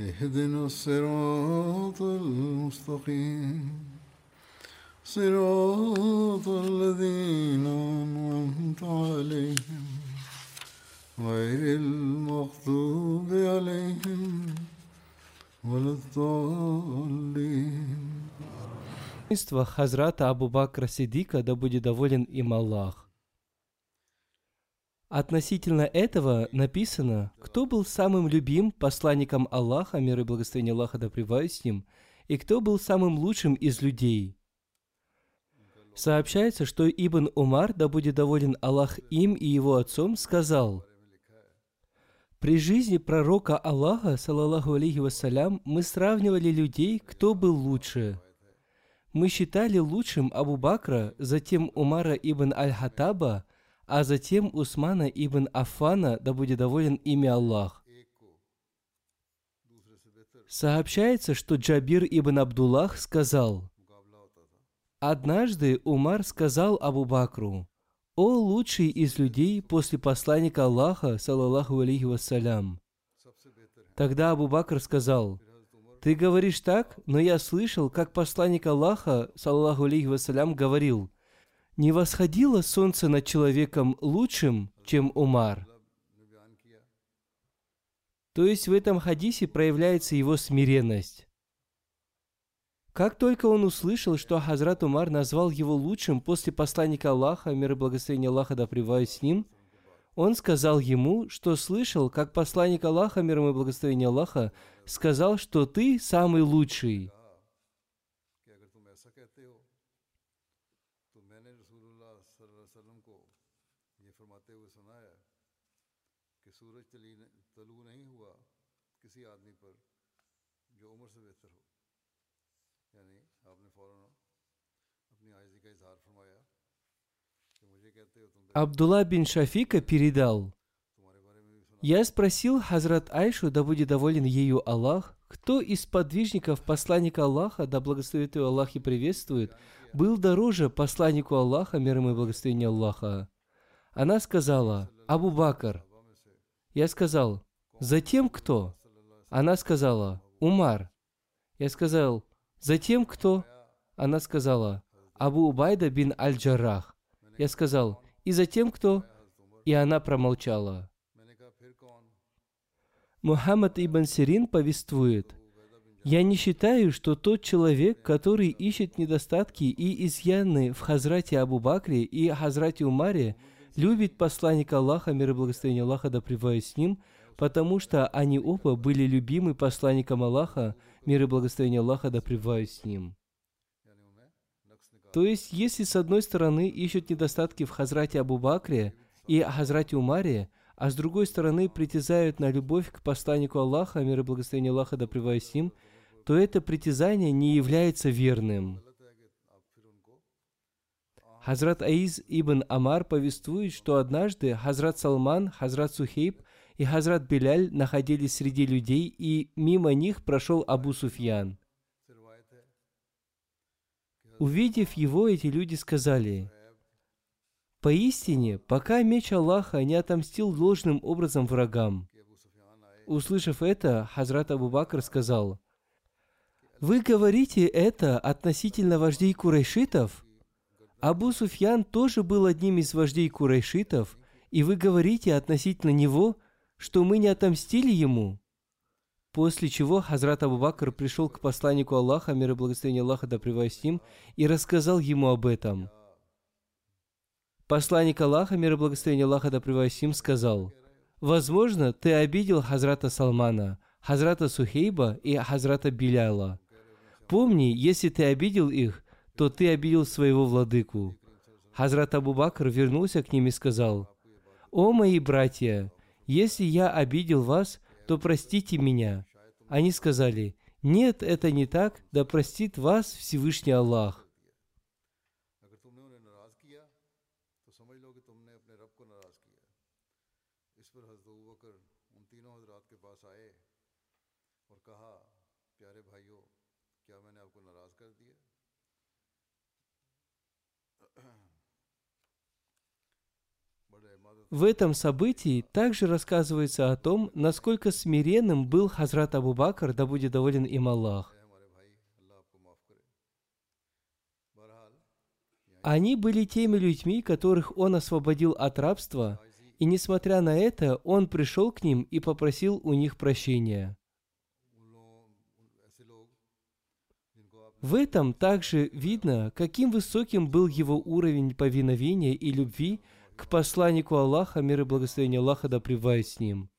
اهدنا الصراط المستقيم صراط الذين أنعمت عليهم غير المغضوب عليهم ولا الضالين Хазрата Абу Бакра Сидика, да будет доволен им Аллах. Относительно этого написано, кто был самым любим посланником Аллаха, мир и благословение Аллаха да с ним, и кто был самым лучшим из людей. Сообщается, что Ибн Умар, да будет доволен Аллах им и его отцом, сказал, «При жизни пророка Аллаха, саллаллаху алейхи вассалям, мы сравнивали людей, кто был лучше. Мы считали лучшим Абу Бакра, затем Умара ибн Аль-Хатаба, а затем Усмана ибн Аффана, да будет доволен ими Аллах. Сообщается, что Джабир ибн Абдуллах сказал, «Однажды Умар сказал Абу Бакру, «О лучший из людей после посланника Аллаха, саллаллаху алейхи вассалям». Тогда Абу Бакр сказал, «Ты говоришь так, но я слышал, как посланник Аллаха, саллаллаху алейхи вассалям, говорил, не восходило солнце над человеком лучшим, чем Умар. То есть в этом хадисе проявляется его смиренность. Как только он услышал, что Хазрат Умар назвал его лучшим после посланника Аллаха, мир и благословение Аллаха да с ним, он сказал ему, что слышал, как посланник Аллаха, мир и благословение Аллаха, сказал, что ты самый лучший. Абдулла бин Шафика передал, «Я спросил Хазрат Айшу, да будет доволен ею Аллах, кто из подвижников посланника Аллаха, да благословит его Аллах и приветствует, был дороже посланнику Аллаха, мир ему и благословение Аллаха?» Она сказала, «Абу Бакр». Я сказал, «Затем кто?» Она сказала, «Умар». Я сказал, «Затем кто?» Она сказала, «Абу Убайда бин Аль-Джаррах». Я сказал, «И затем кто?» И она промолчала. Мухаммад ибн Сирин повествует, «Я не считаю, что тот человек, который ищет недостатки и изъяны в Хазрате Абу Бакре и Хазрате Умаре, любит посланника Аллаха, мир и благословение Аллаха да с ним, потому что они оба были любимы посланником Аллаха, мир и благословение Аллаха да с ним». То есть, если с одной стороны ищут недостатки в Хазрате Абу Бакре и Хазрате Умаре, а с другой стороны притязают на любовь к посланнику Аллаха, мир и благословение Аллаха да с то это притязание не является верным. Хазрат Аиз ибн Амар повествует, что однажды Хазрат Салман, Хазрат Сухейб и Хазрат Беляль находились среди людей, и мимо них прошел Абу Суфьян. Увидев его, эти люди сказали, «Поистине, пока меч Аллаха не отомстил должным образом врагам». Услышав это, Хазрат Абу Бакр сказал, «Вы говорите это относительно вождей курайшитов? Абу Суфьян тоже был одним из вождей курайшитов, и вы говорите относительно него, что мы не отомстили ему?» После чего Хазрат Абу Бакр пришел к посланнику Аллаха, мир и благословение Аллаха да с ним, и рассказал ему об этом. Посланник Аллаха, мир и благословение Аллаха да с ним, сказал, «Возможно, ты обидел Хазрата Салмана, Хазрата Сухейба и Хазрата Биляла. Помни, если ты обидел их, то ты обидел своего владыку». Хазрат Абу Бакр вернулся к ним и сказал, «О мои братья, если я обидел вас, то простите меня. Они сказали, нет, это не так, да простит вас Всевышний Аллах. В этом событии также рассказывается о том, насколько смиренным был Хазрат Абу Бакр, да будет доволен им Аллах. Они были теми людьми, которых он освободил от рабства, и несмотря на это, он пришел к ним и попросил у них прощения. В этом также видно, каким высоким был его уровень повиновения и любви к посланнику Аллаха, мир и благословение Аллаха да с ним.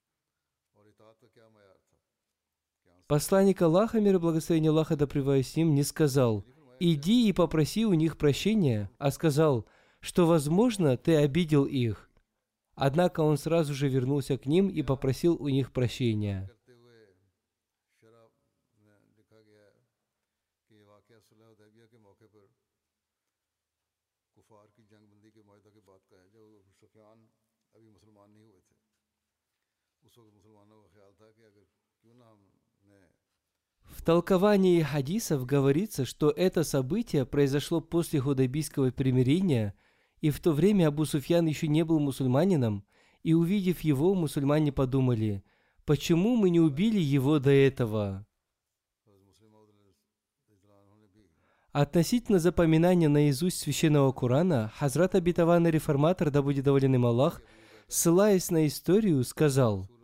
Посланник Аллаха, мир и благословение Аллаха да с ним, не сказал, «Иди и попроси у них прощения», а сказал, что, возможно, ты обидел их. Однако он сразу же вернулся к ним и попросил у них прощения. В толковании хадисов говорится, что это событие произошло после худайбийского примирения, и в то время Абу Суфьян еще не был мусульманином, и увидев его, мусульмане подумали, почему мы не убили его до этого? Относительно запоминания наизусть священного Корана, Хазрат Абитаван реформатор, да будет доволен им Аллах, ссылаясь на историю, сказал –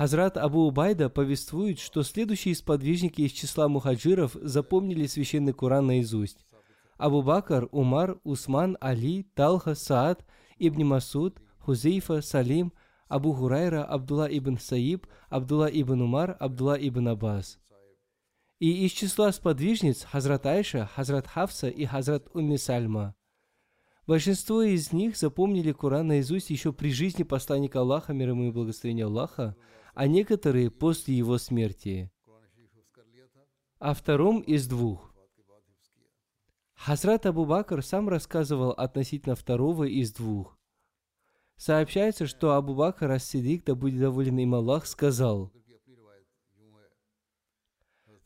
Хазрат Абу Убайда повествует, что следующие сподвижники из числа мухаджиров запомнили священный Куран наизусть. Абу Бакр, Умар, Усман, Али, Талха, Саад, Ибн Масуд, Хузейфа, Салим, Абу Хурайра, Абдулла ибн Саиб, Абдулла ибн Умар, Абдулла ибн Аббас. И из числа сподвижниц Хазрат Айша, Хазрат Хавса и Хазрат Умми Сальма. Большинство из них запомнили Куран наизусть еще при жизни посланника Аллаха, мир ему и благословения Аллаха, а некоторые после его смерти. О втором из двух. Хазрат Абу Бакр сам рассказывал относительно второго из двух. Сообщается, что Абу Бакр Ас-Сидик, да будет доволен им Аллах, сказал,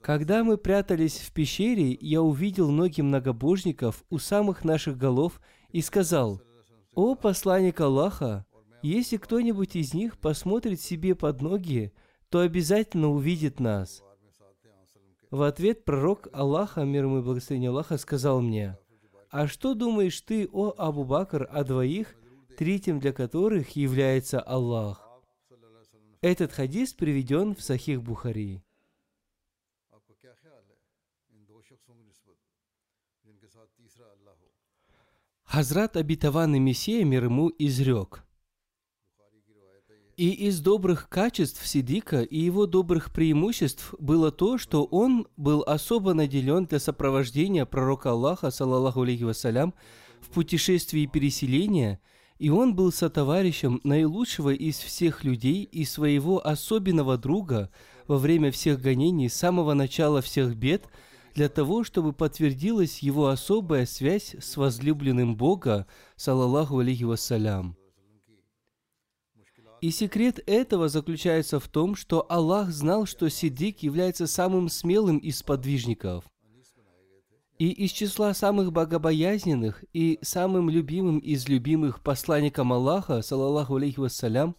«Когда мы прятались в пещере, я увидел ноги многобожников у самых наших голов и сказал, «О посланник Аллаха, если кто-нибудь из них посмотрит себе под ноги, то обязательно увидит нас. В ответ пророк Аллаха, мир ему и благословение Аллаха, сказал мне, «А что думаешь ты, о Абу Бакр, о двоих, третьим для которых является Аллах?» Этот хадис приведен в Сахих Бухари. Хазрат обетованный Мессия мир ему изрек – и из добрых качеств Сидика и его добрых преимуществ было то, что он был особо наделен для сопровождения пророка Аллаха, саллаллаху алейхи вассалям, в путешествии переселения, и он был сотоварищем наилучшего из всех людей и своего особенного друга во время всех гонений с самого начала всех бед, для того, чтобы подтвердилась его особая связь с возлюбленным Бога, саллаллаху алейхи вассалям. И секрет этого заключается в том, что Аллах знал, что Сидик является самым смелым из подвижников. И из числа самых богобоязненных и самым любимым из любимых посланником Аллаха, саллаллаху алейхи вассалям,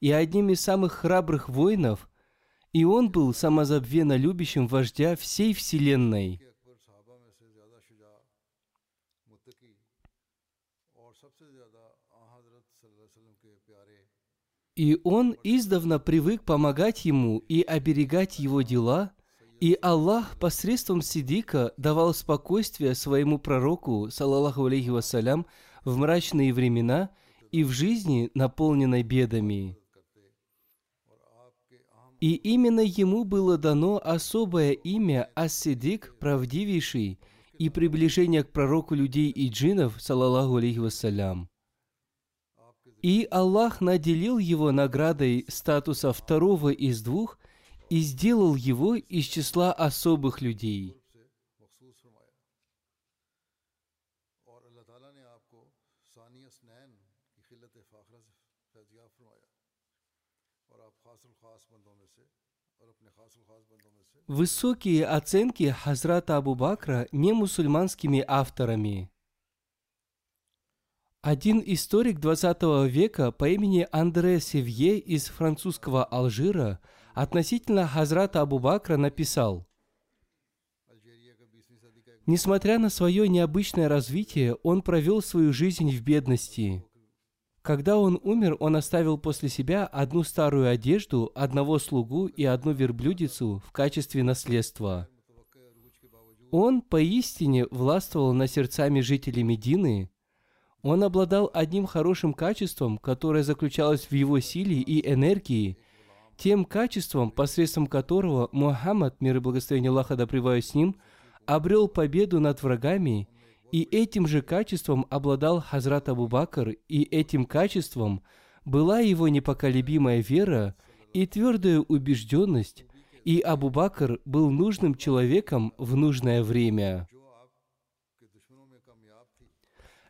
и одним из самых храбрых воинов, и он был самозабвенно любящим вождя всей вселенной – И он издавна привык помогать ему и оберегать его дела, и Аллах посредством Сидика давал спокойствие своему пророку, саллаллаху алейхи вассалям, в мрачные времена и в жизни, наполненной бедами. И именно ему было дано особое имя Ас-Сидик, правдивейший, и приближение к пророку людей и джинов, саллаллаху алейхи вассалям. И Аллах наделил его наградой статуса второго из двух и сделал его из числа особых людей. Высокие оценки Хазрата Абу Бакра не мусульманскими авторами. Один историк 20 века по имени Андре Севье из французского Алжира относительно Хазрата Абу Бакра написал, Несмотря на свое необычное развитие, он провел свою жизнь в бедности. Когда он умер, он оставил после себя одну старую одежду, одного слугу и одну верблюдицу в качестве наследства. Он поистине властвовал над сердцами жителей Медины. Он обладал одним хорошим качеством, которое заключалось в его силе и энергии, тем качеством, посредством которого Мухаммад, мир и благословение Аллаха да с ним, обрел победу над врагами – и этим же качеством обладал Хазрат Абу Бакр, и этим качеством была его непоколебимая вера и твердая убежденность, и Абу Бакр был нужным человеком в нужное время.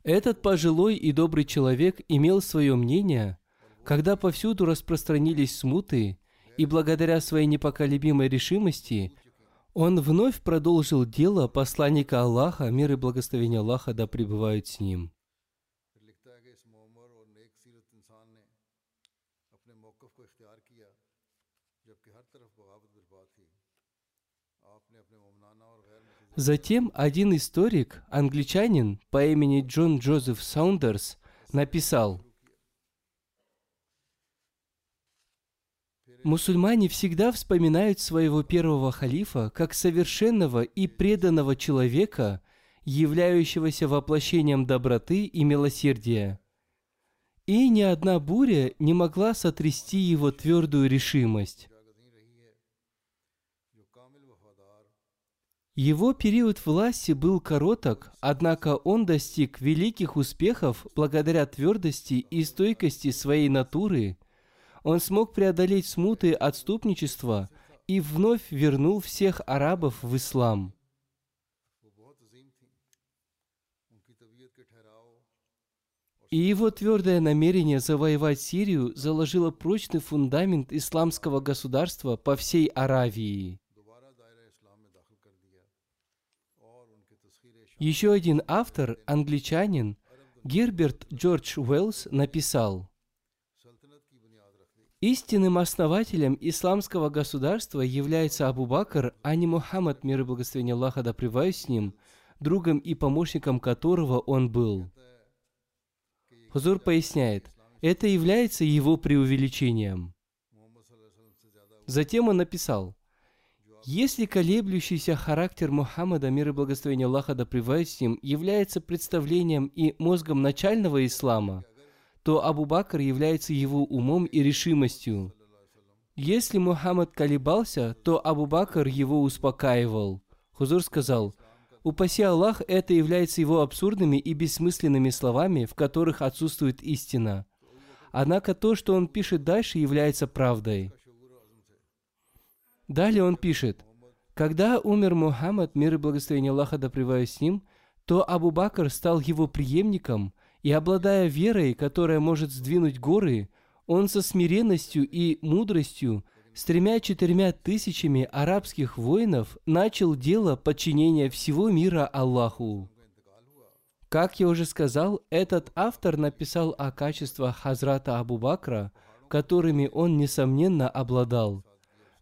Этот пожилой и добрый человек имел свое мнение, когда повсюду распространились смуты, и благодаря своей непоколебимой решимости он вновь продолжил дело посланника Аллаха, мир и благословение Аллаха да пребывают с ним. Затем один историк, англичанин по имени Джон Джозеф Саундерс, написал – Мусульмане всегда вспоминают своего первого халифа как совершенного и преданного человека, являющегося воплощением доброты и милосердия. И ни одна буря не могла сотрясти его твердую решимость. Его период власти был короток, однако он достиг великих успехов благодаря твердости и стойкости своей натуры – он смог преодолеть смуты отступничества и вновь вернул всех арабов в ислам. И его твердое намерение завоевать Сирию заложило прочный фундамент исламского государства по всей Аравии. Еще один автор, англичанин, Герберт Джордж Уэллс, написал – Истинным основателем исламского государства является Абу Бакр, а не Мухаммад, мир и благословение Аллаха да с ним, другом и помощником которого он был. Хузур поясняет, это является его преувеличением. Затем он написал, если колеблющийся характер Мухаммада, мир и благословение Аллаха да с ним, является представлением и мозгом начального ислама – то Абу Бакр является его умом и решимостью. Если Мухаммад колебался, то Абу Бакр его успокаивал. Хузур сказал, «Упаси Аллах, это является его абсурдными и бессмысленными словами, в которых отсутствует истина. Однако то, что он пишет дальше, является правдой». Далее он пишет, «Когда умер Мухаммад, мир и благословение Аллаха да с ним, то Абу Бакр стал его преемником, и обладая верой, которая может сдвинуть горы, он со смиренностью и мудростью с тремя-четырьмя тысячами арабских воинов начал дело подчинения всего мира Аллаху. Как я уже сказал, этот автор написал о качествах Хазрата Абу Бакра, которыми он, несомненно, обладал.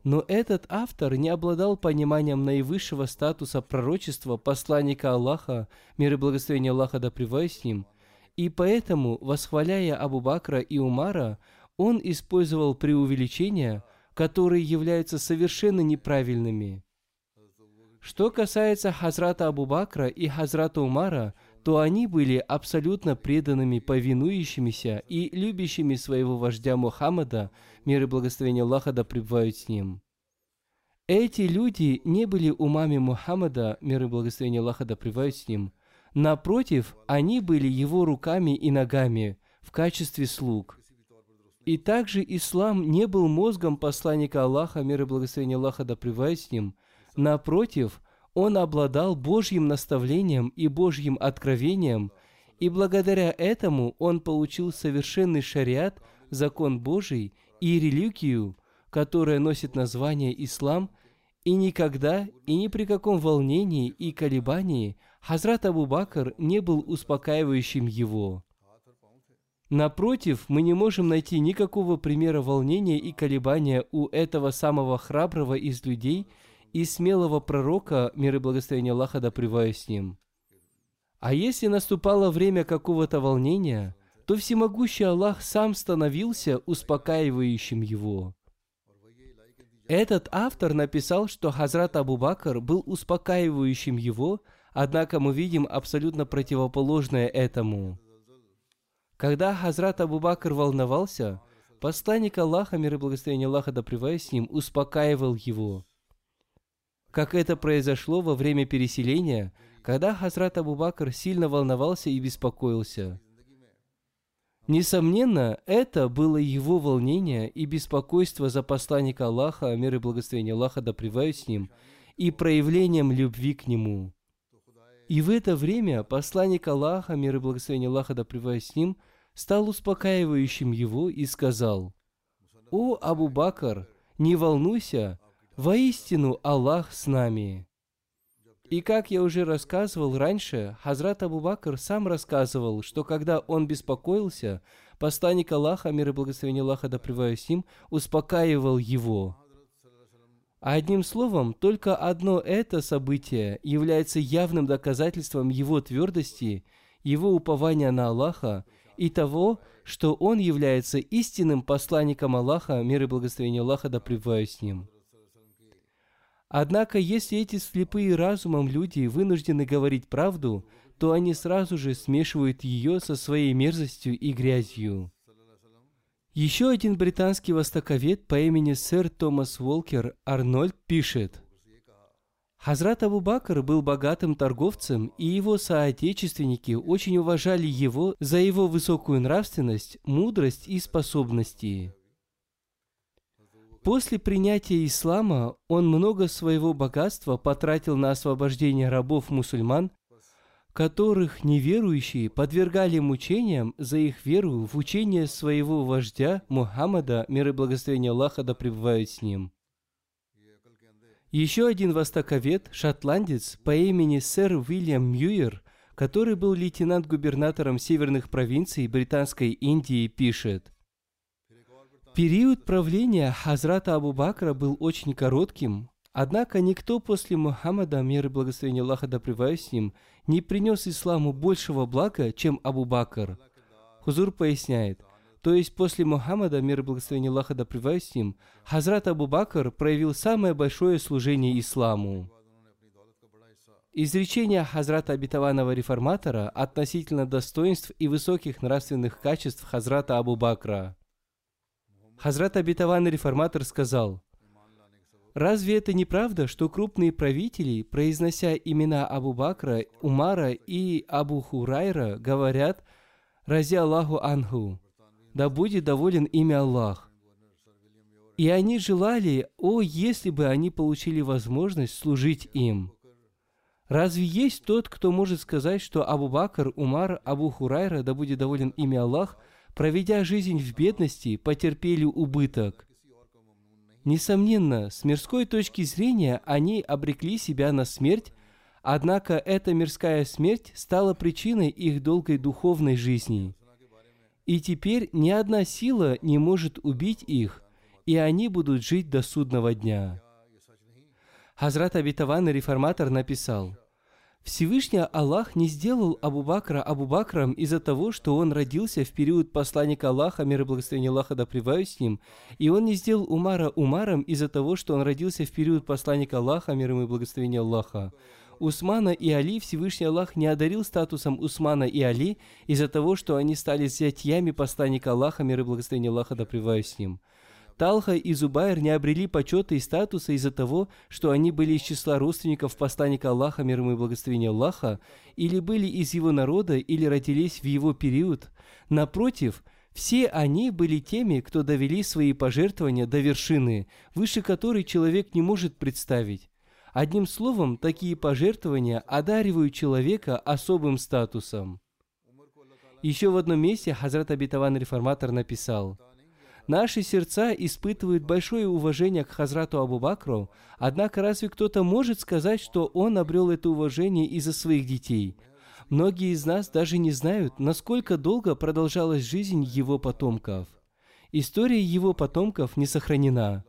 Но этот автор не обладал пониманием наивысшего статуса пророчества посланника Аллаха, мир и благословение Аллаха да с ним – и поэтому, восхваляя Абу Бакра и Умара, он использовал преувеличения, которые являются совершенно неправильными. Что касается Хазрата Абу Бакра и Хазрата Умара, то они были абсолютно преданными, повинующимися и любящими своего вождя Мухаммада, мир и благословение Аллаха да пребывают с ним. Эти люди не были умами Мухаммада, мир и благословение Аллаха да пребывают с ним. Напротив, они были его руками и ногами в качестве слуг. И также ислам не был мозгом посланника Аллаха, мир и благословение Аллаха да с ним. Напротив, он обладал Божьим наставлением и Божьим откровением, и благодаря этому он получил совершенный шариат, закон Божий и религию, которая носит название ислам, и никогда и ни при каком волнении и колебании Хазрат Абу Бакр не был успокаивающим его. Напротив, мы не можем найти никакого примера волнения и колебания у этого самого храброго из людей – и смелого пророка, мир и благословение Аллаха да с ним. А если наступало время какого-то волнения, то всемогущий Аллах сам становился успокаивающим его. Этот автор написал, что Хазрат Абу Бакр был успокаивающим его, однако мы видим абсолютно противоположное этому. Когда Хазрат Абу Бакр волновался, посланник Аллаха, мир и благословение Аллаха да с ним, успокаивал его – как это произошло во время переселения, когда Хазрат Абу Бакр сильно волновался и беспокоился. Несомненно, это было его волнение и беспокойство за посланника Аллаха, мир и благословение Аллаха да с ним, и проявлением любви к нему. И в это время посланник Аллаха, мир и благословение Аллаха да с ним, стал успокаивающим его и сказал, «О, Абу Бакр, не волнуйся, Воистину Аллах с нами. И как я уже рассказывал раньше, Хазрат Абу Бакр сам рассказывал, что когда он беспокоился, посланник Аллаха, мир и благословение Аллаха да с ним, успокаивал его. Одним словом, только одно это событие является явным доказательством его твердости, его упования на Аллаха и того, что он является истинным посланником Аллаха, мир и благословение Аллаха да с ним. Однако, если эти слепые разумом люди вынуждены говорить правду, то они сразу же смешивают ее со своей мерзостью и грязью. Еще один британский востоковед по имени сэр Томас Уолкер Арнольд пишет, Хазрат Абу Бакр был богатым торговцем, и его соотечественники очень уважали его за его высокую нравственность, мудрость и способности. После принятия ислама он много своего богатства потратил на освобождение рабов-мусульман, которых неверующие подвергали мучениям за их веру в учение своего вождя Мухаммада, мир и благословение Аллаха да пребывают с ним. Еще один востоковед, шотландец по имени сэр Уильям Мьюер, который был лейтенант-губернатором северных провинций Британской Индии, пишет – Период правления Хазрата Абу Бакра был очень коротким, однако никто после Мухаммада, мир и благословение Аллаха да с ним, не принес исламу большего блага, чем Абу Бакр. Хузур поясняет, то есть после Мухаммада, мир и благословение Аллаха да с ним, Хазрат Абу Бакр проявил самое большое служение исламу. Изречение Хазрата Обетованного Реформатора относительно достоинств и высоких нравственных качеств Хазрата Абу Бакра – Хазрат Абитаванный Реформатор сказал, Разве это не правда, что крупные правители, произнося имена Абу Бакра, Умара и Абу Хурайра, говорят «Рази Аллаху Анху», «Да будет доволен имя Аллах». И они желали, о, если бы они получили возможность служить им. Разве есть тот, кто может сказать, что Абу Бакр, Умар, Абу Хурайра, да будет доволен имя Аллах, проведя жизнь в бедности, потерпели убыток. Несомненно, с мирской точки зрения они обрекли себя на смерть, однако эта мирская смерть стала причиной их долгой духовной жизни. И теперь ни одна сила не может убить их, и они будут жить до судного дня. Хазрат Абитаван реформатор написал, Всевышний Аллах не сделал Абу Бакра Абу Бакром из-за того, что он родился в период посланника Аллаха, мир и благословение Аллаха да с ним, и он не сделал Умара Умаром из-за того, что он родился в период посланника Аллаха, мир и благословение Аллаха. Усмана и Али Всевышний Аллах не одарил статусом Усмана и Али из-за того, что они стали зятьями посланника Аллаха, мир и благословение Аллаха да с ним. Талха и Зубайр не обрели почета и статуса из-за того, что они были из числа родственников посланника Аллаха, мир ему и благословения Аллаха, или были из его народа, или родились в его период. Напротив, все они были теми, кто довели свои пожертвования до вершины, выше которой человек не может представить. Одним словом, такие пожертвования одаривают человека особым статусом. Еще в одном месте Хазрат Абитаван Реформатор написал – Наши сердца испытывают большое уважение к Хазрату Абу Бакру, однако разве кто-то может сказать, что он обрел это уважение из-за своих детей? Многие из нас даже не знают, насколько долго продолжалась жизнь его потомков. История его потомков не сохранена.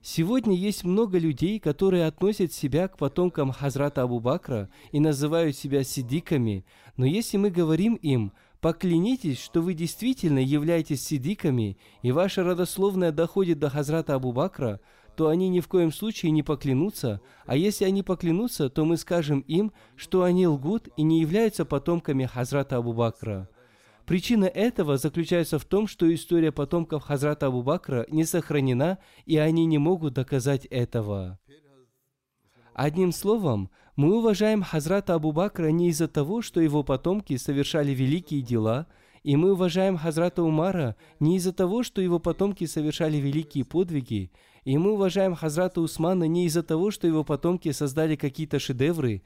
Сегодня есть много людей, которые относят себя к потомкам Хазрата Абу Бакра и называют себя сидиками, но если мы говорим им – Поклянитесь, что вы действительно являетесь сидиками, и ваша родословная доходит до Хазрата Абу Бакра, то они ни в коем случае не поклянутся, а если они поклянутся, то мы скажем им, что они лгут и не являются потомками Хазрата Абу Бакра. Причина этого заключается в том, что история потомков Хазрата Абу Бакра не сохранена, и они не могут доказать этого. Одним словом, мы уважаем Хазрата Абу Бакра не из-за того, что его потомки совершали великие дела, и мы уважаем Хазрата Умара не из-за того, что его потомки совершали великие подвиги, и мы уважаем Хазрата Усмана не из-за того, что его потомки создали какие-то шедевры,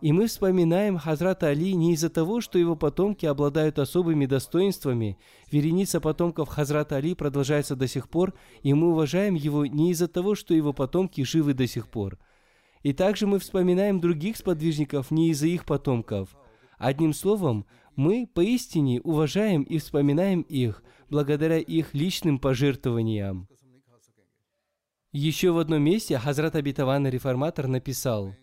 и мы вспоминаем Хазрата Али не из-за того, что его потомки обладают особыми достоинствами. Вереница потомков Хазрата Али продолжается до сих пор, и мы уважаем его не из-за того, что его потомки живы до сих пор – и также мы вспоминаем других сподвижников не из-за их потомков. Одним словом, мы поистине уважаем и вспоминаем их благодаря их личным пожертвованиям. Еще в одном месте Хазрат Абитаван Реформатор написал,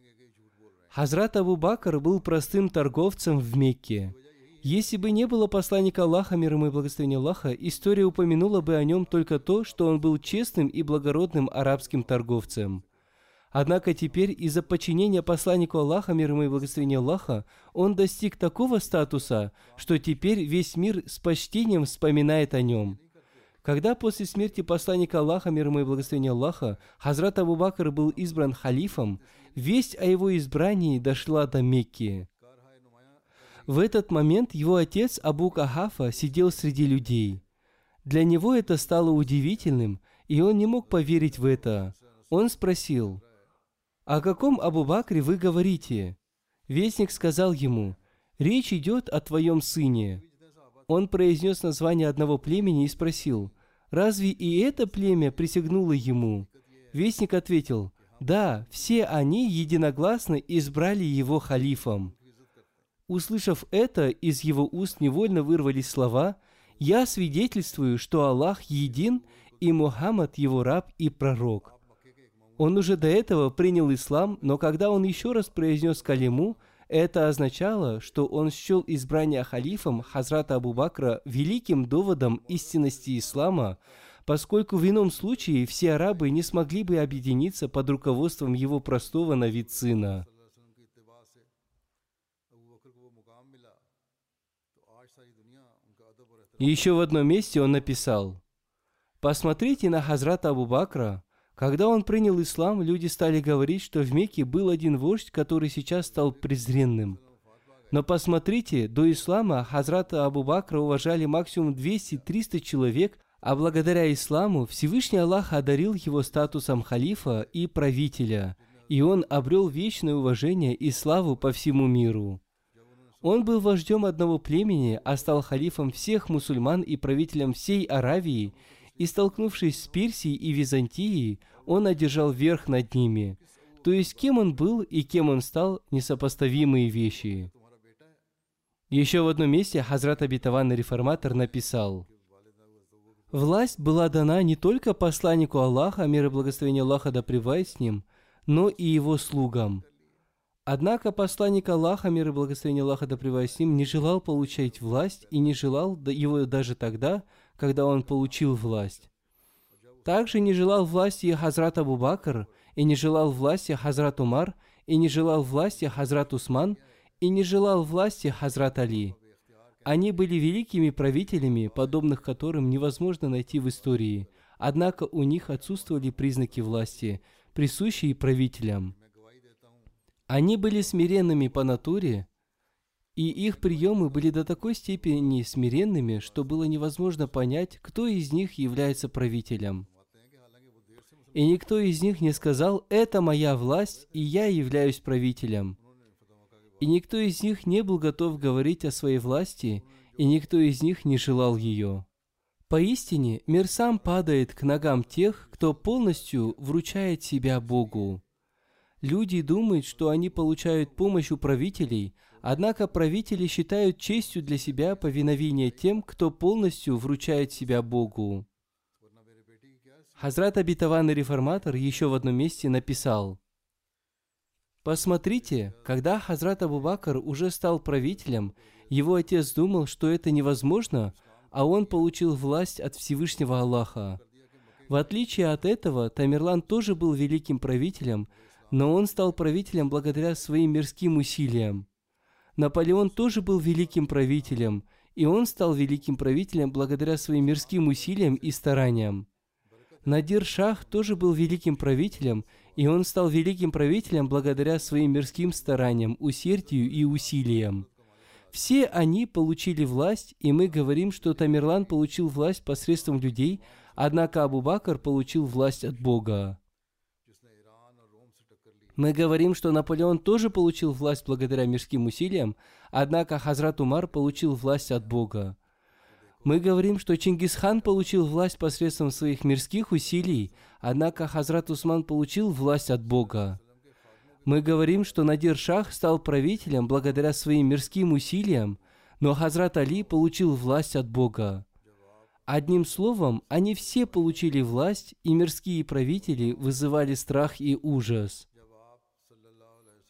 Хазрат Абу Бакр был простым торговцем в Мекке. Если бы не было посланника Аллаха, мир ему и благословения Аллаха, история упомянула бы о нем только то, что он был честным и благородным арабским торговцем. Однако теперь из-за подчинения посланнику Аллаха, мир ему и благословения Аллаха, он достиг такого статуса, что теперь весь мир с почтением вспоминает о нем. Когда после смерти посланника Аллаха, мир ему и благословения Аллаха, Хазрат Абу Бакр был избран халифом, весть о его избрании дошла до Мекки. В этот момент его отец Абу Кахафа сидел среди людей. Для него это стало удивительным, и он не мог поверить в это. Он спросил – «О каком Абу Бакре вы говорите?» Вестник сказал ему, «Речь идет о твоем сыне». Он произнес название одного племени и спросил, «Разве и это племя присягнуло ему?» Вестник ответил, «Да, все они единогласно избрали его халифом». Услышав это, из его уст невольно вырвались слова «Я свидетельствую, что Аллах един, и Мухаммад его раб и пророк». Он уже до этого принял ислам, но когда он еще раз произнес калиму, это означало, что он счел избрание халифом Хазрата Абу Бакра великим доводом истинности ислама, поскольку в ином случае все арабы не смогли бы объединиться под руководством его простого на вид сына. еще в одном месте он написал, «Посмотрите на Хазрата Абу Бакра, когда он принял ислам, люди стали говорить, что в Мекке был один вождь, который сейчас стал презренным. Но посмотрите, до ислама Хазрата Абу Бакра уважали максимум 200-300 человек, а благодаря исламу Всевышний Аллах одарил его статусом халифа и правителя, и он обрел вечное уважение и славу по всему миру. Он был вождем одного племени, а стал халифом всех мусульман и правителем всей Аравии – и столкнувшись с Персией и Византией, он одержал верх над ними. То есть кем он был и кем он стал – несопоставимые вещи. Еще в одном месте Хазрат Абитаван Реформатор написал, «Власть была дана не только посланнику Аллаха, мир и благословение Аллаха да с ним, но и его слугам. Однако посланник Аллаха, мир и благословение Аллаха да с ним, не желал получать власть и не желал его даже тогда, когда он получил власть. Также не желал власти Хазрат Абу Бакр, и не желал власти Хазрат Умар, и не желал власти Хазрат Усман, и не желал власти Хазрат Али. Они были великими правителями, подобных которым невозможно найти в истории, однако у них отсутствовали признаки власти, присущие правителям. Они были смиренными по натуре, и их приемы были до такой степени смиренными, что было невозможно понять, кто из них является правителем. И никто из них не сказал «это моя власть, и я являюсь правителем». И никто из них не был готов говорить о своей власти, и никто из них не желал ее. Поистине, мир сам падает к ногам тех, кто полностью вручает себя Богу. Люди думают, что они получают помощь у правителей, однако правители считают честью для себя повиновение тем, кто полностью вручает себя Богу. Хазрат Абитаван Реформатор еще в одном месте написал, «Посмотрите, когда Хазрат Абу Бакр уже стал правителем, его отец думал, что это невозможно, а он получил власть от Всевышнего Аллаха. В отличие от этого, Тамерлан тоже был великим правителем – но он стал правителем благодаря своим мирским усилиям. Наполеон тоже был великим правителем, и он стал великим правителем благодаря своим мирским усилиям и стараниям. Надир Шах тоже был великим правителем, и он стал великим правителем благодаря своим мирским стараниям, усердию и усилиям. Все они получили власть, и мы говорим, что Тамерлан получил власть посредством людей, однако Абу Бакр получил власть от Бога. Мы говорим, что Наполеон тоже получил власть благодаря мирским усилиям, однако Хазрат Умар получил власть от Бога. Мы говорим, что Чингисхан получил власть посредством своих мирских усилий, однако Хазрат Усман получил власть от Бога. Мы говорим, что Надир Шах стал правителем благодаря своим мирским усилиям, но Хазрат Али получил власть от Бога. Одним словом, они все получили власть, и мирские правители вызывали страх и ужас.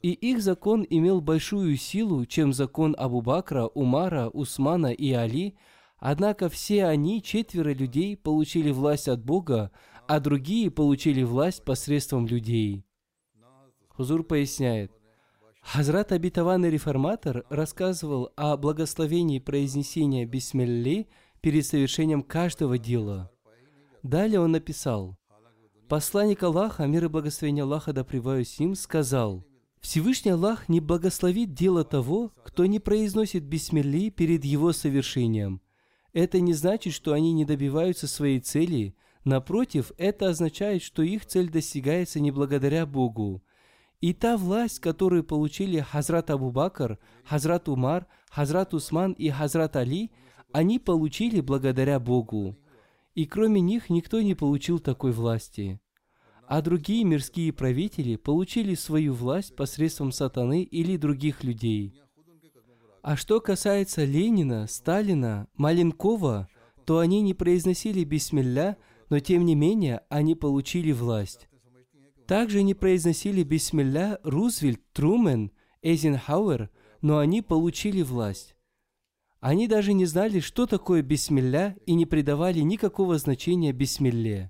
И их закон имел большую силу, чем закон Абу Бакра, Умара, Усмана и Али, однако все они, четверо людей, получили власть от Бога, а другие получили власть посредством людей. Хузур поясняет, Хазрат обетованный реформатор рассказывал о благословении произнесения бисмилли перед совершением каждого дела. Далее он написал, «Посланник Аллаха, мир и благословение Аллаха да с ним, сказал – Всевышний Аллах не благословит дело того, кто не произносит бисмилли перед его совершением. Это не значит, что они не добиваются своей цели. Напротив, это означает, что их цель достигается не благодаря Богу. И та власть, которую получили Хазрат Абу Бакр, Хазрат Умар, Хазрат Усман и Хазрат Али, они получили благодаря Богу. И кроме них никто не получил такой власти а другие мирские правители получили свою власть посредством сатаны или других людей. А что касается Ленина, Сталина, Маленкова, то они не произносили бисмилля, но тем не менее они получили власть. Также не произносили бисмилля Рузвельт, Трумен, Эйзенхауэр, но они получили власть. Они даже не знали, что такое бисмилля и не придавали никакого значения бисмилле.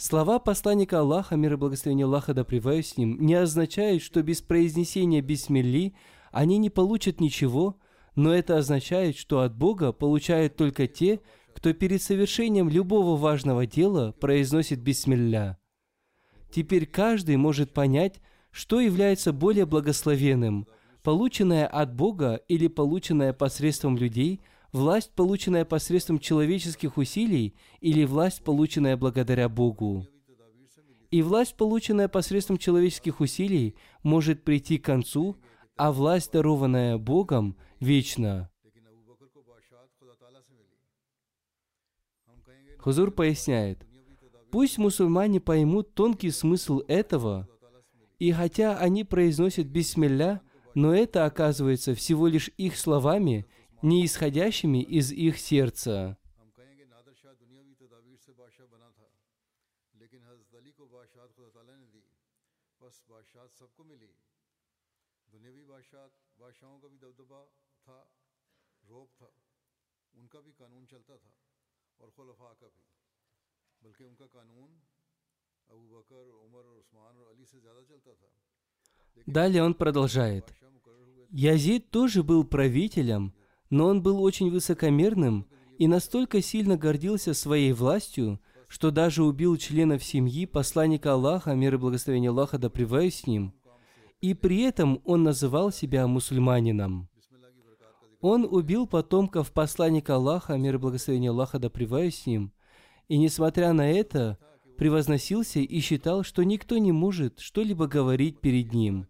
Слова посланника Аллаха, мир и благословение Аллаха да с ним, не означают, что без произнесения бисмилли они не получат ничего, но это означает, что от Бога получают только те, кто перед совершением любого важного дела произносит бисмилля. Теперь каждый может понять, что является более благословенным, полученное от Бога или полученное посредством людей – власть, полученная посредством человеческих усилий, или власть, полученная благодаря Богу. И власть, полученная посредством человеческих усилий, может прийти к концу, а власть, дарованная Богом, вечна. Хузур поясняет, пусть мусульмане поймут тонкий смысл этого, и хотя они произносят бисмилля, но это оказывается всего лишь их словами – не исходящими из их сердца. दुनियावी बादशाह बादशाहों का भी दबदबा था रोब था उनका भी कानून चलता था और खुलफा का भी बल्कि उनका कानून अबू बकर उमर और उस्मान और अली से ज़्यादा चलता था Далее он продолжает. बादशाह मुकर्रर हुए Язид тоже был правителем, но он был очень высокомерным и настолько сильно гордился своей властью, что даже убил членов семьи посланника Аллаха, мир и благословение Аллаха да с ним. И при этом он называл себя мусульманином. Он убил потомков посланника Аллаха, мир и благословение Аллаха да с ним. И несмотря на это, превозносился и считал, что никто не может что-либо говорить перед ним.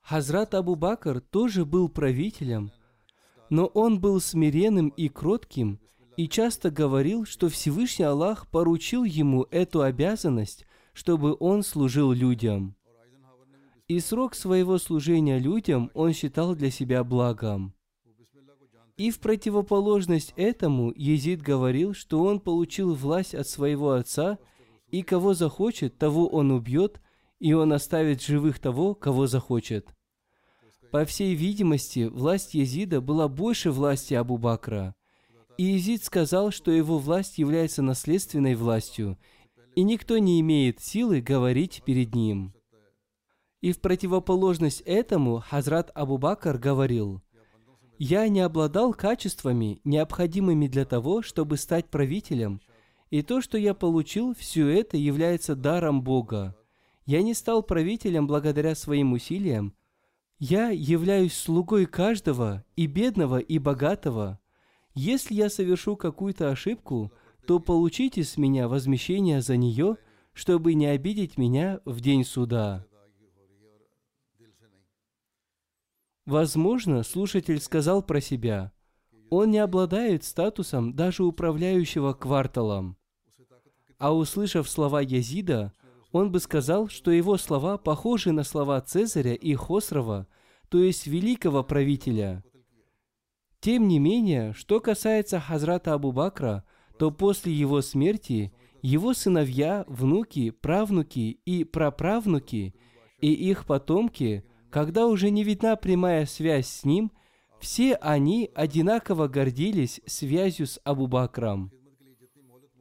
Хазрат Абу Бакр тоже был правителем, но он был смиренным и кротким и часто говорил, что Всевышний Аллах поручил ему эту обязанность, чтобы он служил людям. И срок своего служения людям он считал для себя благом. И в противоположность этому Езид говорил, что он получил власть от своего отца, и кого захочет, того он убьет, и он оставит живых того, кого захочет. По всей видимости, власть Езида была больше власти Абу Бакра. И Езид сказал, что его власть является наследственной властью, и никто не имеет силы говорить перед ним. И в противоположность этому Хазрат Абу Бакр говорил, «Я не обладал качествами, необходимыми для того, чтобы стать правителем, и то, что я получил, все это является даром Бога. Я не стал правителем благодаря своим усилиям. Я являюсь слугой каждого, и бедного, и богатого. Если я совершу какую-то ошибку, то получите с меня возмещение за нее, чтобы не обидеть меня в день суда. Возможно, слушатель сказал про себя, он не обладает статусом даже управляющего кварталом. А услышав слова Язида, он бы сказал, что его слова похожи на слова Цезаря и Хосрова, то есть великого правителя. Тем не менее, что касается Хазрата Абу Бакра, то после его смерти его сыновья, внуки, правнуки и праправнуки и их потомки, когда уже не видна прямая связь с ним, все они одинаково гордились связью с Абу Бакром.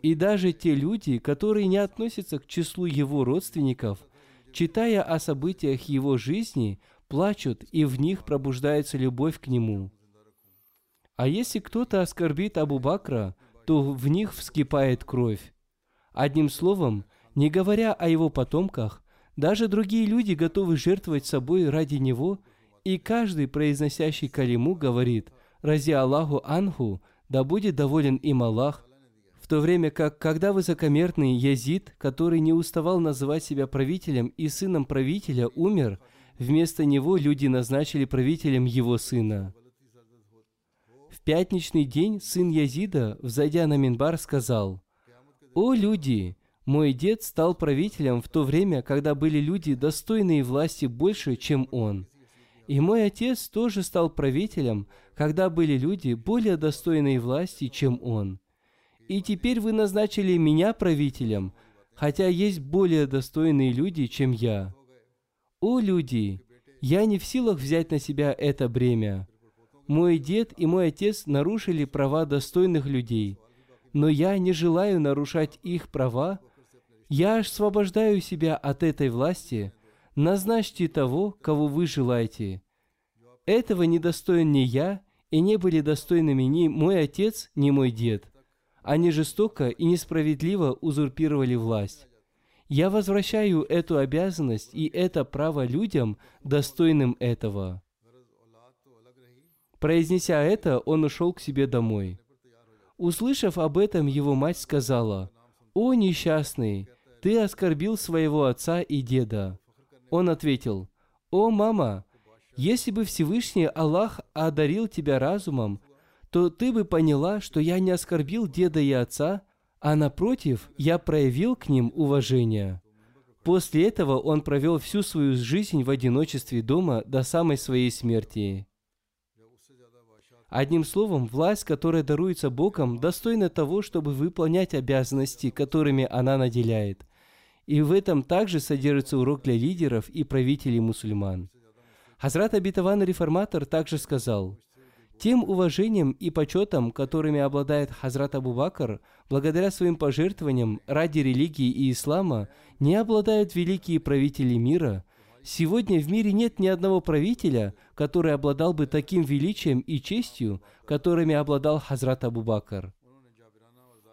И даже те люди, которые не относятся к числу его родственников, читая о событиях его жизни, плачут, и в них пробуждается любовь к нему. А если кто-то оскорбит Абу Бакра, то в них вскипает кровь. Одним словом, не говоря о его потомках, даже другие люди готовы жертвовать собой ради него, и каждый, произносящий калиму, говорит «Рази Аллаху Анху, да будет доволен им Аллах», то время как, когда высокомерный Язид, который не уставал называть себя правителем и сыном правителя, умер, вместо него люди назначили правителем его сына. В пятничный день сын Язида, взойдя на Минбар, сказал, «О люди! Мой дед стал правителем в то время, когда были люди, достойные власти больше, чем он. И мой отец тоже стал правителем, когда были люди, более достойные власти, чем он. И теперь вы назначили меня правителем, хотя есть более достойные люди, чем я. О люди! Я не в силах взять на себя это бремя. Мой дед и мой отец нарушили права достойных людей, но я не желаю нарушать их права. Я освобождаю себя от этой власти. Назначьте того, кого вы желаете. Этого не достоин ни я, и не были достойными ни мой отец, ни мой дед. Они жестоко и несправедливо узурпировали власть. Я возвращаю эту обязанность и это право людям, достойным этого. Произнеся это, он ушел к себе домой. Услышав об этом, его мать сказала, «О, несчастный, ты оскорбил своего отца и деда». Он ответил, «О, мама, если бы Всевышний Аллах одарил тебя разумом, то ты бы поняла, что я не оскорбил деда и отца, а напротив, я проявил к ним уважение. После этого он провел всю свою жизнь в одиночестве дома до самой своей смерти. Одним словом, власть, которая даруется Богом, достойна того, чтобы выполнять обязанности, которыми она наделяет. И в этом также содержится урок для лидеров и правителей мусульман. Хазрат Абитаван Реформатор также сказал, тем уважением и почетом, которыми обладает Хазрат Абу Бакр, благодаря своим пожертвованиям ради религии и ислама, не обладают великие правители мира. Сегодня в мире нет ни одного правителя, который обладал бы таким величием и честью, которыми обладал Хазрат Абу Бакр.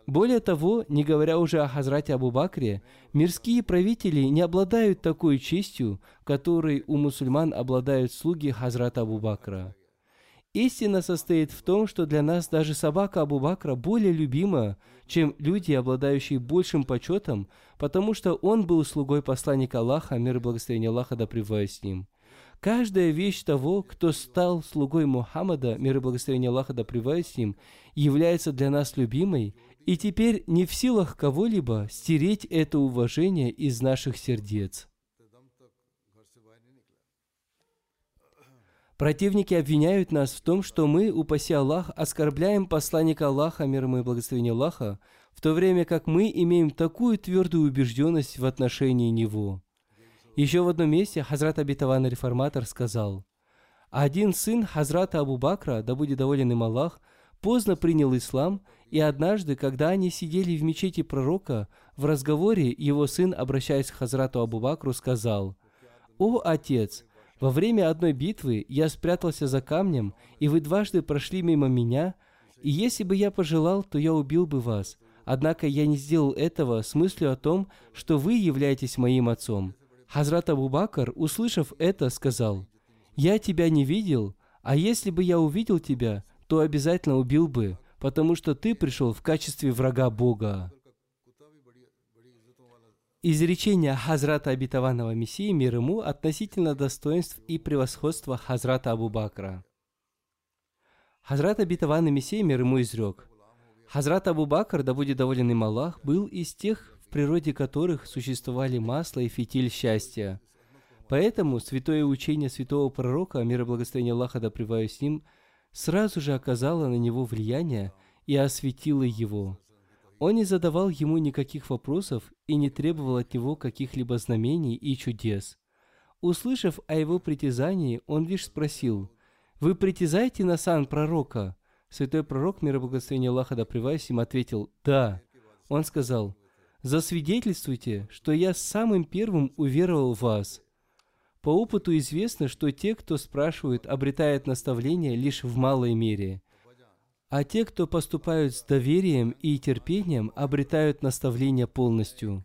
Более того, не говоря уже о Хазрате Абу Бакре, мирские правители не обладают такой честью, которой у мусульман обладают слуги Хазрата Абу Бакра. Истина состоит в том, что для нас даже собака Абу Бакра более любима, чем люди, обладающие большим почетом, потому что он был слугой посланника Аллаха, мир и благословение Аллаха да с ним. Каждая вещь того, кто стал слугой Мухаммада, мир и благословение Аллаха да с ним, является для нас любимой, и теперь не в силах кого-либо стереть это уважение из наших сердец. Противники обвиняют нас в том, что мы, упаси Аллах, оскорбляем посланника Аллаха, мир ему и благословение Аллаха, в то время как мы имеем такую твердую убежденность в отношении Него. Еще в одном месте Хазрат Абитаван Реформатор сказал, «Один сын Хазрата Абу Бакра, да будет доволен им Аллах, поздно принял ислам, и однажды, когда они сидели в мечети пророка, в разговоре его сын, обращаясь к Хазрату Абу Бакру, сказал, «О, отец, во время одной битвы я спрятался за камнем, и вы дважды прошли мимо меня, и если бы я пожелал, то я убил бы вас. Однако я не сделал этого с мыслью о том, что вы являетесь моим отцом. Хазрат Абу Бакр, услышав это, сказал, «Я тебя не видел, а если бы я увидел тебя, то обязательно убил бы, потому что ты пришел в качестве врага Бога». Изречение Хазрата Обетованного Мессии мир ему относительно достоинств и превосходства Хазрата Абу Бакра. Хазрат Обетованный Мессия мир ему изрек. Хазрат Абу Бакр, да будет доволен им Аллах, был из тех, в природе которых существовали масло и фитиль счастья. Поэтому святое учение святого пророка, мир и благословение Аллаха да с ним, сразу же оказало на него влияние и осветило его. Он не задавал ему никаких вопросов и не требовал от него каких-либо знамений и чудес. Услышав о его притязании, он лишь спросил, «Вы притязаете на сан пророка?» Святой пророк, мир и благословение Аллаха да им, ответил, «Да». Он сказал, «Засвидетельствуйте, что я самым первым уверовал в вас». По опыту известно, что те, кто спрашивают, обретают наставление лишь в малой мере – а те, кто поступают с доверием и терпением, обретают наставление полностью.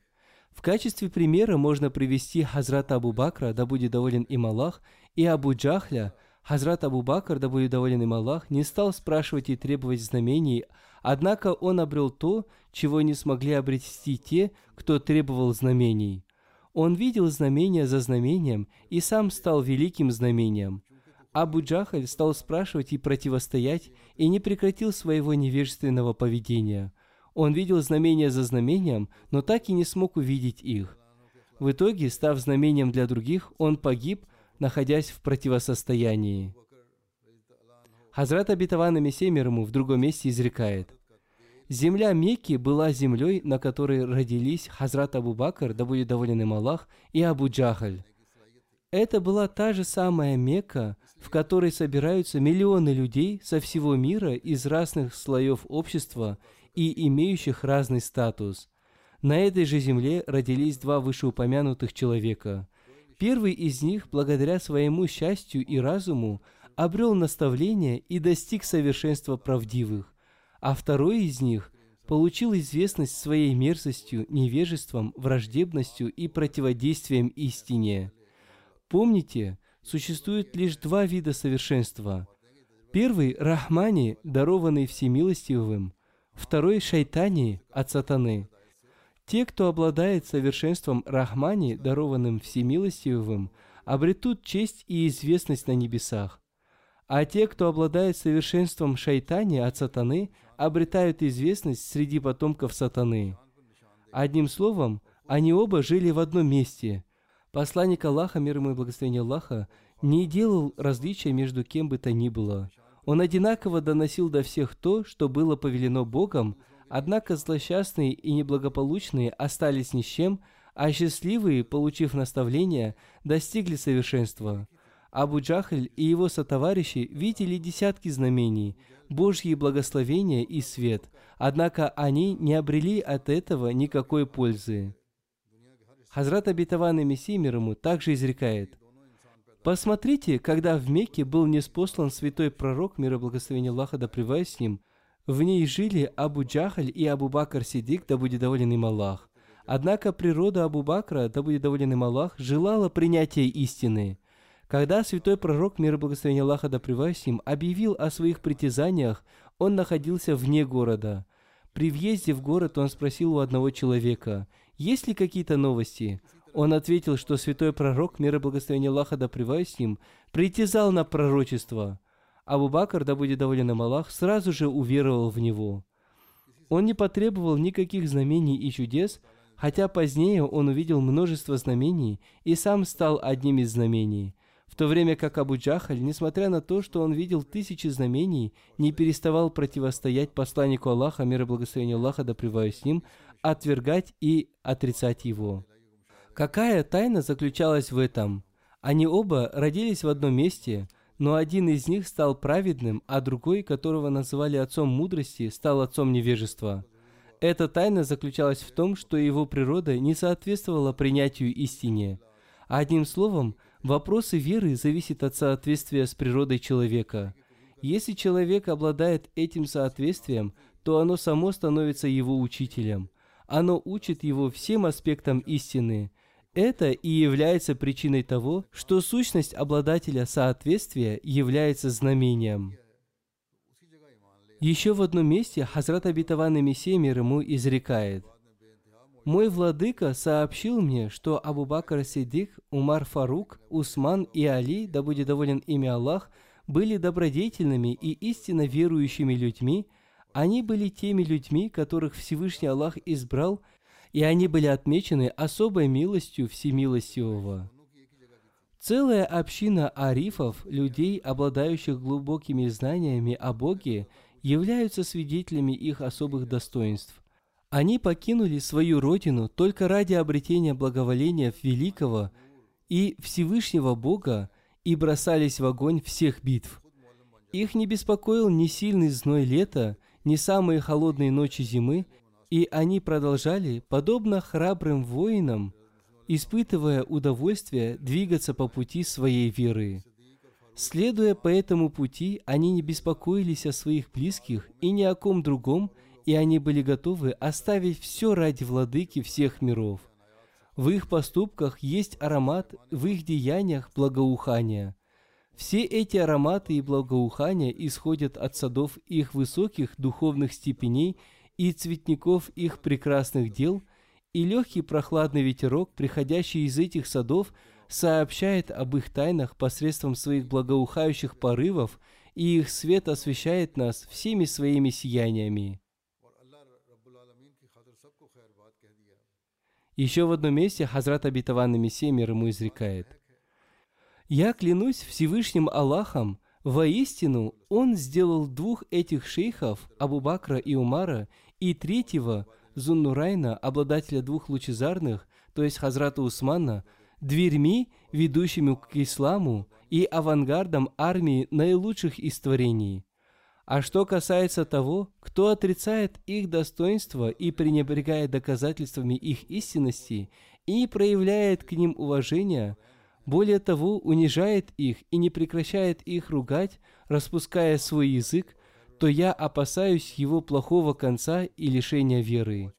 В качестве примера можно привести Хазрата Абу Бакра, да будет доволен им Аллах, и Абу Джахля. Хазрат Абу Бакр, да будет доволен им Аллах, не стал спрашивать и требовать знамений, однако он обрел то, чего не смогли обрести те, кто требовал знамений. Он видел знамения за знамением и сам стал великим знамением – Абу Джахаль стал спрашивать и противостоять, и не прекратил своего невежественного поведения. Он видел знамения за знамением, но так и не смог увидеть их. В итоге, став знамением для других, он погиб, находясь в противосостоянии. Хазрат Абитаван Мессия в другом месте изрекает. Земля Мекки была землей, на которой родились Хазрат Абу Бакр, да будет доволен им Аллах, и Абу Джахаль. Это была та же самая Мекка, в которой собираются миллионы людей со всего мира из разных слоев общества и имеющих разный статус. На этой же земле родились два вышеупомянутых человека. Первый из них, благодаря своему счастью и разуму, обрел наставление и достиг совершенства правдивых, а второй из них получил известность своей мерзостью, невежеством, враждебностью и противодействием истине. Помните, существует лишь два вида совершенства. Первый – Рахмани, дарованный всемилостивым. Второй – Шайтани, от сатаны. Те, кто обладает совершенством Рахмани, дарованным всемилостивым, обретут честь и известность на небесах. А те, кто обладает совершенством шайтани от сатаны, обретают известность среди потомков сатаны. Одним словом, Они оба жили в одном месте. Посланник Аллаха, мир ему и благословение Аллаха, не делал различия между кем бы то ни было. Он одинаково доносил до всех то, что было повелено Богом, однако злосчастные и неблагополучные остались ни с чем, а счастливые, получив наставление, достигли совершенства. Абу Джахль и его сотоварищи видели десятки знамений, Божьи благословения и свет, однако они не обрели от этого никакой пользы. Хазрат Абитаван и Мессия мир ему также изрекает, «Посмотрите, когда в Мекке был неспослан святой пророк, мира благословения Аллаха да с ним, в ней жили Абу Джахаль и Абу Бакр Сидик, да будет доволен им Аллах. Однако природа Абу Бакра, да будет доволен им Аллах, желала принятия истины. Когда святой пророк, мир и благословения Аллаха да с ним, объявил о своих притязаниях, он находился вне города. При въезде в город он спросил у одного человека, есть ли какие-то новости? Он ответил, что святой пророк, мир и благословения Аллаха да с ним, притязал на пророчество. Абу Бакр, да будет доволен им Аллах, сразу же уверовал в него. Он не потребовал никаких знамений и чудес, хотя позднее он увидел множество знамений и сам стал одним из знамений. В то время как Абу Джахаль, несмотря на то, что он видел тысячи знамений, не переставал противостоять посланнику Аллаха, мир и благословение Аллаха, да с ним, отвергать и отрицать его. Какая тайна заключалась в этом? Они оба родились в одном месте, но один из них стал праведным, а другой, которого называли отцом мудрости, стал отцом невежества. Эта тайна заключалась в том, что его природа не соответствовала принятию истине. Одним словом, вопросы веры зависят от соответствия с природой человека. Если человек обладает этим соответствием, то оно само становится его учителем. Оно учит его всем аспектам истины. Это и является причиной того, что сущность обладателя соответствия является знамением. Еще в одном месте Хазрат Абитаван Мессия мир ему изрекает, «Мой владыка сообщил мне, что Абу Бакр Сидик, Умар Фарук, Усман и Али, да будет доволен ими Аллах, были добродетельными и истинно верующими людьми, они были теми людьми, которых Всевышний Аллах избрал, и они были отмечены особой милостью Всемилостивого. Целая община арифов, людей, обладающих глубокими знаниями о Боге, являются свидетелями их особых достоинств. Они покинули свою родину только ради обретения благоволения великого и Всевышнего Бога и бросались в огонь всех битв. Их не беспокоил ни сильный зной лета, ни самые холодные ночи зимы, и они продолжали, подобно храбрым воинам, испытывая удовольствие двигаться по пути своей веры. Следуя по этому пути, они не беспокоились о своих близких и ни о ком другом, и они были готовы оставить все ради владыки всех миров. В их поступках есть аромат, в их деяниях благоухание. Все эти ароматы и благоухания исходят от садов их высоких духовных степеней и цветников их прекрасных дел, и легкий прохладный ветерок, приходящий из этих садов, сообщает об их тайнах посредством своих благоухающих порывов, и их свет освещает нас всеми своими сияниями. Еще в одном месте Хазрат Абитаван Мессия мир ему изрекает. «Я клянусь Всевышним Аллахом, воистину Он сделал двух этих шейхов, Абу Бакра и Умара, и третьего, Зуннурайна, обладателя двух лучезарных, то есть Хазрата Усмана, дверьми, ведущими к исламу и авангардом армии наилучших из творений. А что касается того, кто отрицает их достоинство и пренебрегает доказательствами их истинности и не проявляет к ним уважения, более того, унижает их и не прекращает их ругать, распуская свой язык, то я опасаюсь его плохого конца и лишения веры.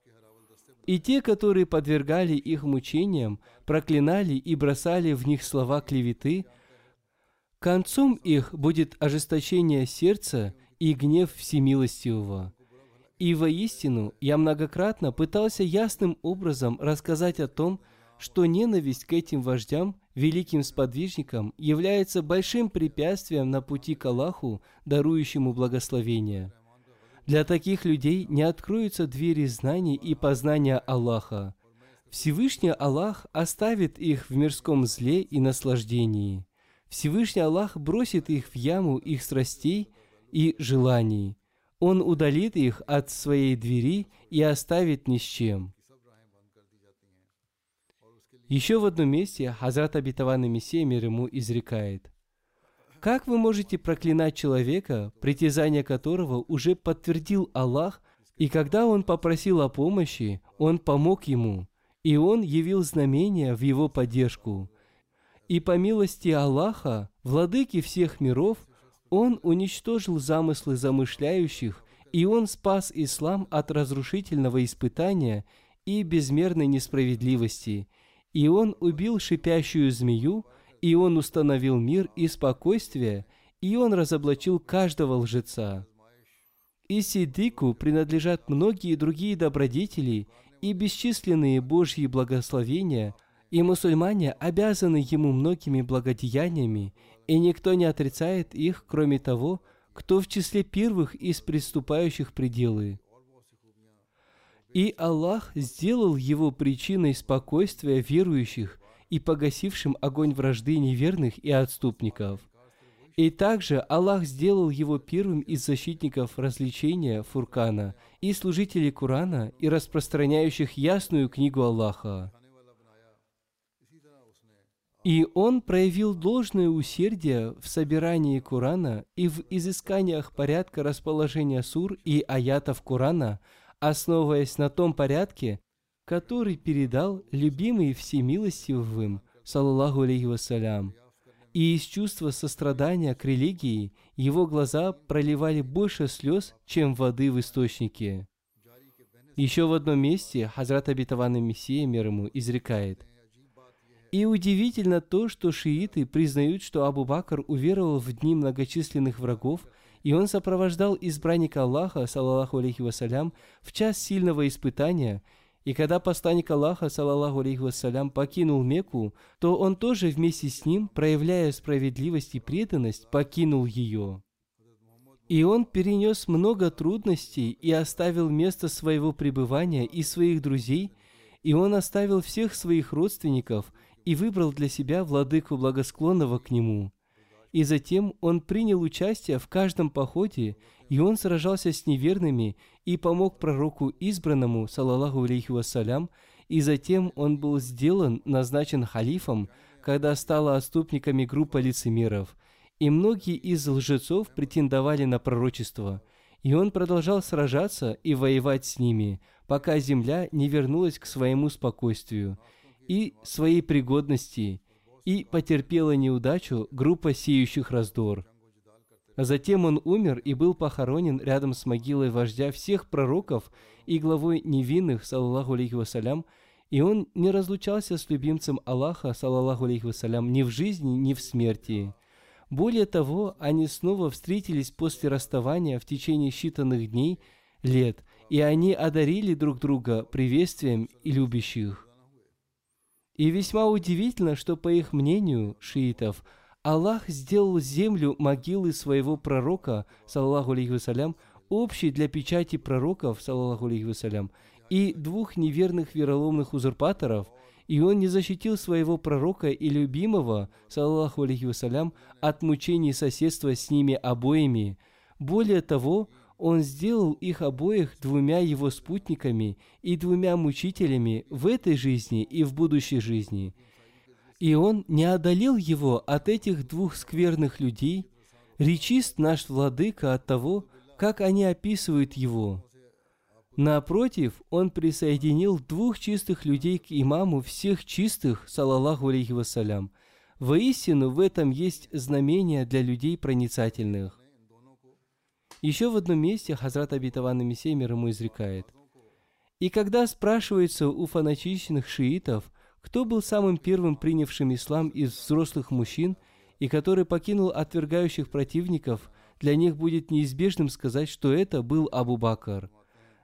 И те, которые подвергали их мучениям, проклинали и бросали в них слова клеветы, концом их будет ожесточение сердца и гнев Всемилостивого. И воистину я многократно пытался ясным образом рассказать о том, что ненависть к этим вождям, великим сподвижникам, является большим препятствием на пути к Аллаху, дарующему благословение – для таких людей не откроются двери знаний и познания Аллаха. Всевышний Аллах оставит их в мирском зле и наслаждении. Всевышний Аллах бросит их в яму их страстей и желаний. Он удалит их от своей двери и оставит ни с чем. Еще в одном месте Хазрат Абитаван Мессия мир ему изрекает. Как вы можете проклинать человека, притязание которого уже подтвердил Аллах, и когда он попросил о помощи, он помог ему, и он явил знамения в его поддержку. И по милости Аллаха, владыки всех миров, он уничтожил замыслы замышляющих, и он спас ислам от разрушительного испытания и безмерной несправедливости – и он убил шипящую змею, и он установил мир и спокойствие, и он разоблачил каждого лжеца. И Сидику принадлежат многие другие добродетели и бесчисленные Божьи благословения, и мусульмане обязаны ему многими благодеяниями, и никто не отрицает их, кроме того, кто в числе первых из приступающих пределы. И Аллах сделал его причиной спокойствия верующих и погасившим огонь вражды неверных и отступников. И также Аллах сделал его первым из защитников развлечения Фуркана и служителей Курана и распространяющих ясную книгу Аллаха. И он проявил должное усердие в собирании Курана и в изысканиях порядка расположения сур и аятов Курана – основываясь на том порядке, который передал любимый всемилостивым, саллаллаху алейхи вассалям. И из чувства сострадания к религии его глаза проливали больше слез, чем воды в источнике. Еще в одном месте Хазрат Абитаван Мессия мир ему изрекает. И удивительно то, что шииты признают, что Абу Бакр уверовал в дни многочисленных врагов – и он сопровождал избранника Аллаха, саллаллаху алейхи вассалям, в час сильного испытания, и когда посланник Аллаха, саллаллаху алейхи вассалям, покинул Мекку, то он тоже вместе с ним, проявляя справедливость и преданность, покинул ее. И он перенес много трудностей и оставил место своего пребывания и своих друзей, и он оставил всех своих родственников и выбрал для себя владыку благосклонного к нему – и затем он принял участие в каждом походе, и он сражался с неверными и помог пророку избранному, салаллаху алейхи вассалям, и затем он был сделан, назначен халифом, когда стала отступниками группа лицемеров, и многие из лжецов претендовали на пророчество, и он продолжал сражаться и воевать с ними, пока земля не вернулась к своему спокойствию и своей пригодности, и потерпела неудачу группа сеющих раздор. А затем он умер и был похоронен рядом с могилой вождя всех пророков и главой невинных, саллаху алейхи вассалям, и он не разлучался с любимцем Аллаха, саллаху алейхи вассалям, ни в жизни, ни в смерти. Более того, они снова встретились после расставания в течение считанных дней, лет, и они одарили друг друга приветствием и любящих. И весьма удивительно, что по их мнению, шиитов, Аллах сделал землю могилы своего пророка, саллаху алейхи общей для печати пророков, саллаху алейхи и двух неверных вероломных узурпаторов, и он не защитил своего пророка и любимого, саллаху алейхи от мучений соседства с ними обоими. Более того, он сделал их обоих двумя его спутниками и двумя мучителями в этой жизни и в будущей жизни. И он не одолел его от этих двух скверных людей, речист наш владыка от того, как они описывают его. Напротив, он присоединил двух чистых людей к имаму всех чистых, салаллаху алейхи вассалям. Воистину, в этом есть знамение для людей проницательных. Еще в одном месте Хазрат Абитаван Мессия мир ему изрекает. И когда спрашивается у фанатичных шиитов, кто был самым первым принявшим ислам из взрослых мужчин и который покинул отвергающих противников, для них будет неизбежным сказать, что это был Абу Бакр.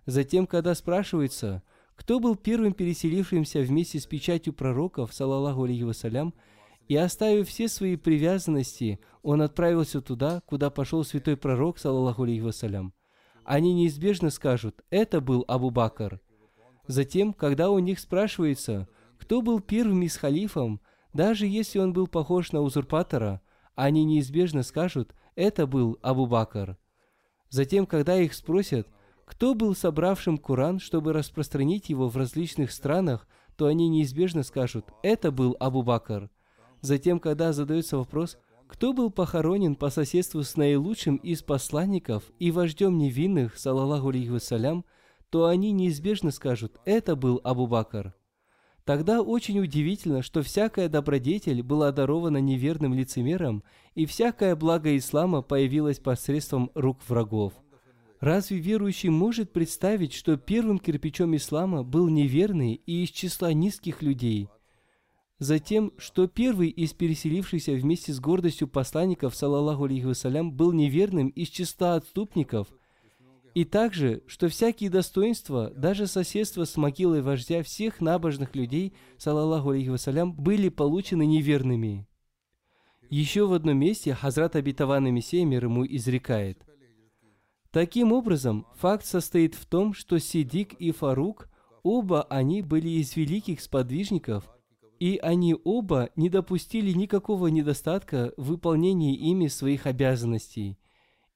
Затем, когда спрашивается, кто был первым переселившимся вместе с печатью пророков, салаллаху алейхи вассалям, и оставив все свои привязанности, он отправился туда, куда пошел святой пророк, саллаху алейхи вассалям. Они неизбежно скажут, это был Абу Бакр. Затем, когда у них спрашивается, кто был первым из халифом, даже если он был похож на узурпатора, они неизбежно скажут, это был Абу Бакр. Затем, когда их спросят, кто был собравшим Коран, чтобы распространить его в различных странах, то они неизбежно скажут, это был Абу Бакр. Затем, когда задается вопрос, кто был похоронен по соседству с наилучшим из посланников и вождем невинных, салаллаху алейхи вассалям, то они неизбежно скажут, это был Абу Бакр. Тогда очень удивительно, что всякая добродетель была дарована неверным лицемерам, и всякое благо ислама появилось посредством рук врагов. Разве верующий может представить, что первым кирпичом ислама был неверный и из числа низких людей? Затем, что первый из переселившихся вместе с гордостью посланников, саллаллаху алейхи был неверным из числа отступников, и также, что всякие достоинства, даже соседство с могилой вождя всех набожных людей, саллаллаху алейхи вассалям, были получены неверными. Еще в одном месте Хазрат Абитаван Мессия мир ему изрекает – Таким образом, факт состоит в том, что Сидик и Фарук, оба они были из великих сподвижников, и они оба не допустили никакого недостатка в выполнении ими своих обязанностей.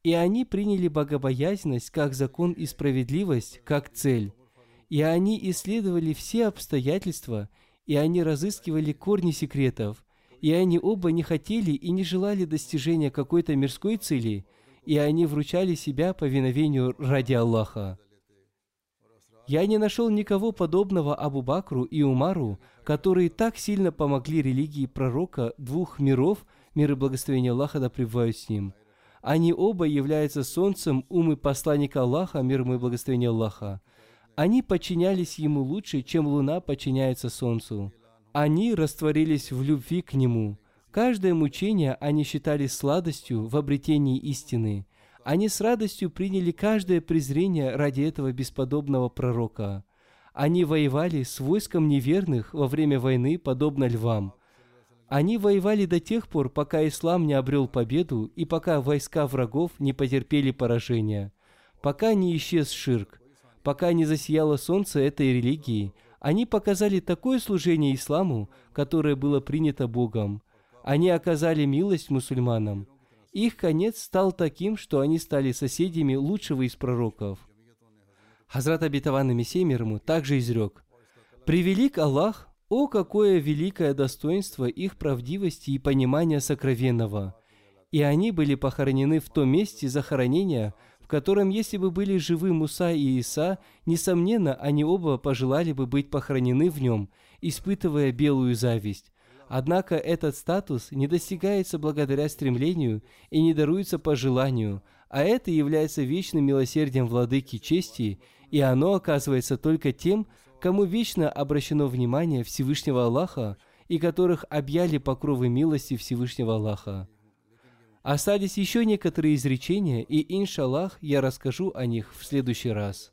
И они приняли богобоязненность как закон и справедливость, как цель. И они исследовали все обстоятельства, и они разыскивали корни секретов, и они оба не хотели и не желали достижения какой-то мирской цели – и они вручали себя повиновению ради Аллаха. Я не нашел никого подобного Абу Бакру и Умару, которые так сильно помогли религии пророка двух миров, мир и благословение Аллаха да пребывают с ним. Они оба являются солнцем умы посланника Аллаха, мир и благословение Аллаха. Они подчинялись ему лучше, чем луна подчиняется солнцу. Они растворились в любви к нему – Каждое мучение они считали сладостью в обретении истины. Они с радостью приняли каждое презрение ради этого бесподобного пророка. Они воевали с войском неверных во время войны, подобно львам. Они воевали до тех пор, пока ислам не обрел победу и пока войска врагов не потерпели поражения. Пока не исчез ширк, пока не засияло солнце этой религии, они показали такое служение исламу, которое было принято Богом – они оказали милость мусульманам. Их конец стал таким, что они стали соседями лучшего из пророков. Хазрат Абитаван Мессия мир также изрек, «Превелик Аллах, о, какое великое достоинство их правдивости и понимания сокровенного! И они были похоронены в том месте захоронения, в котором, если бы были живы Муса и Иса, несомненно, они оба пожелали бы быть похоронены в нем, испытывая белую зависть. Однако этот статус не достигается благодаря стремлению и не даруется по желанию, а это является вечным милосердием владыки чести, и оно оказывается только тем, кому вечно обращено внимание Всевышнего Аллаха и которых объяли покровы милости Всевышнего Аллаха. Остались еще некоторые изречения, и, иншаллах, я расскажу о них в следующий раз.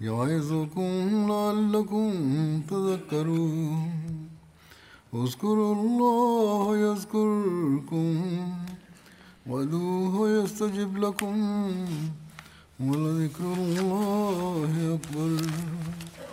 يعظكم لعلكم تذكرون. اذكروا الله يذكركم وادعوه يستجب لكم ولذكر الله أكبر.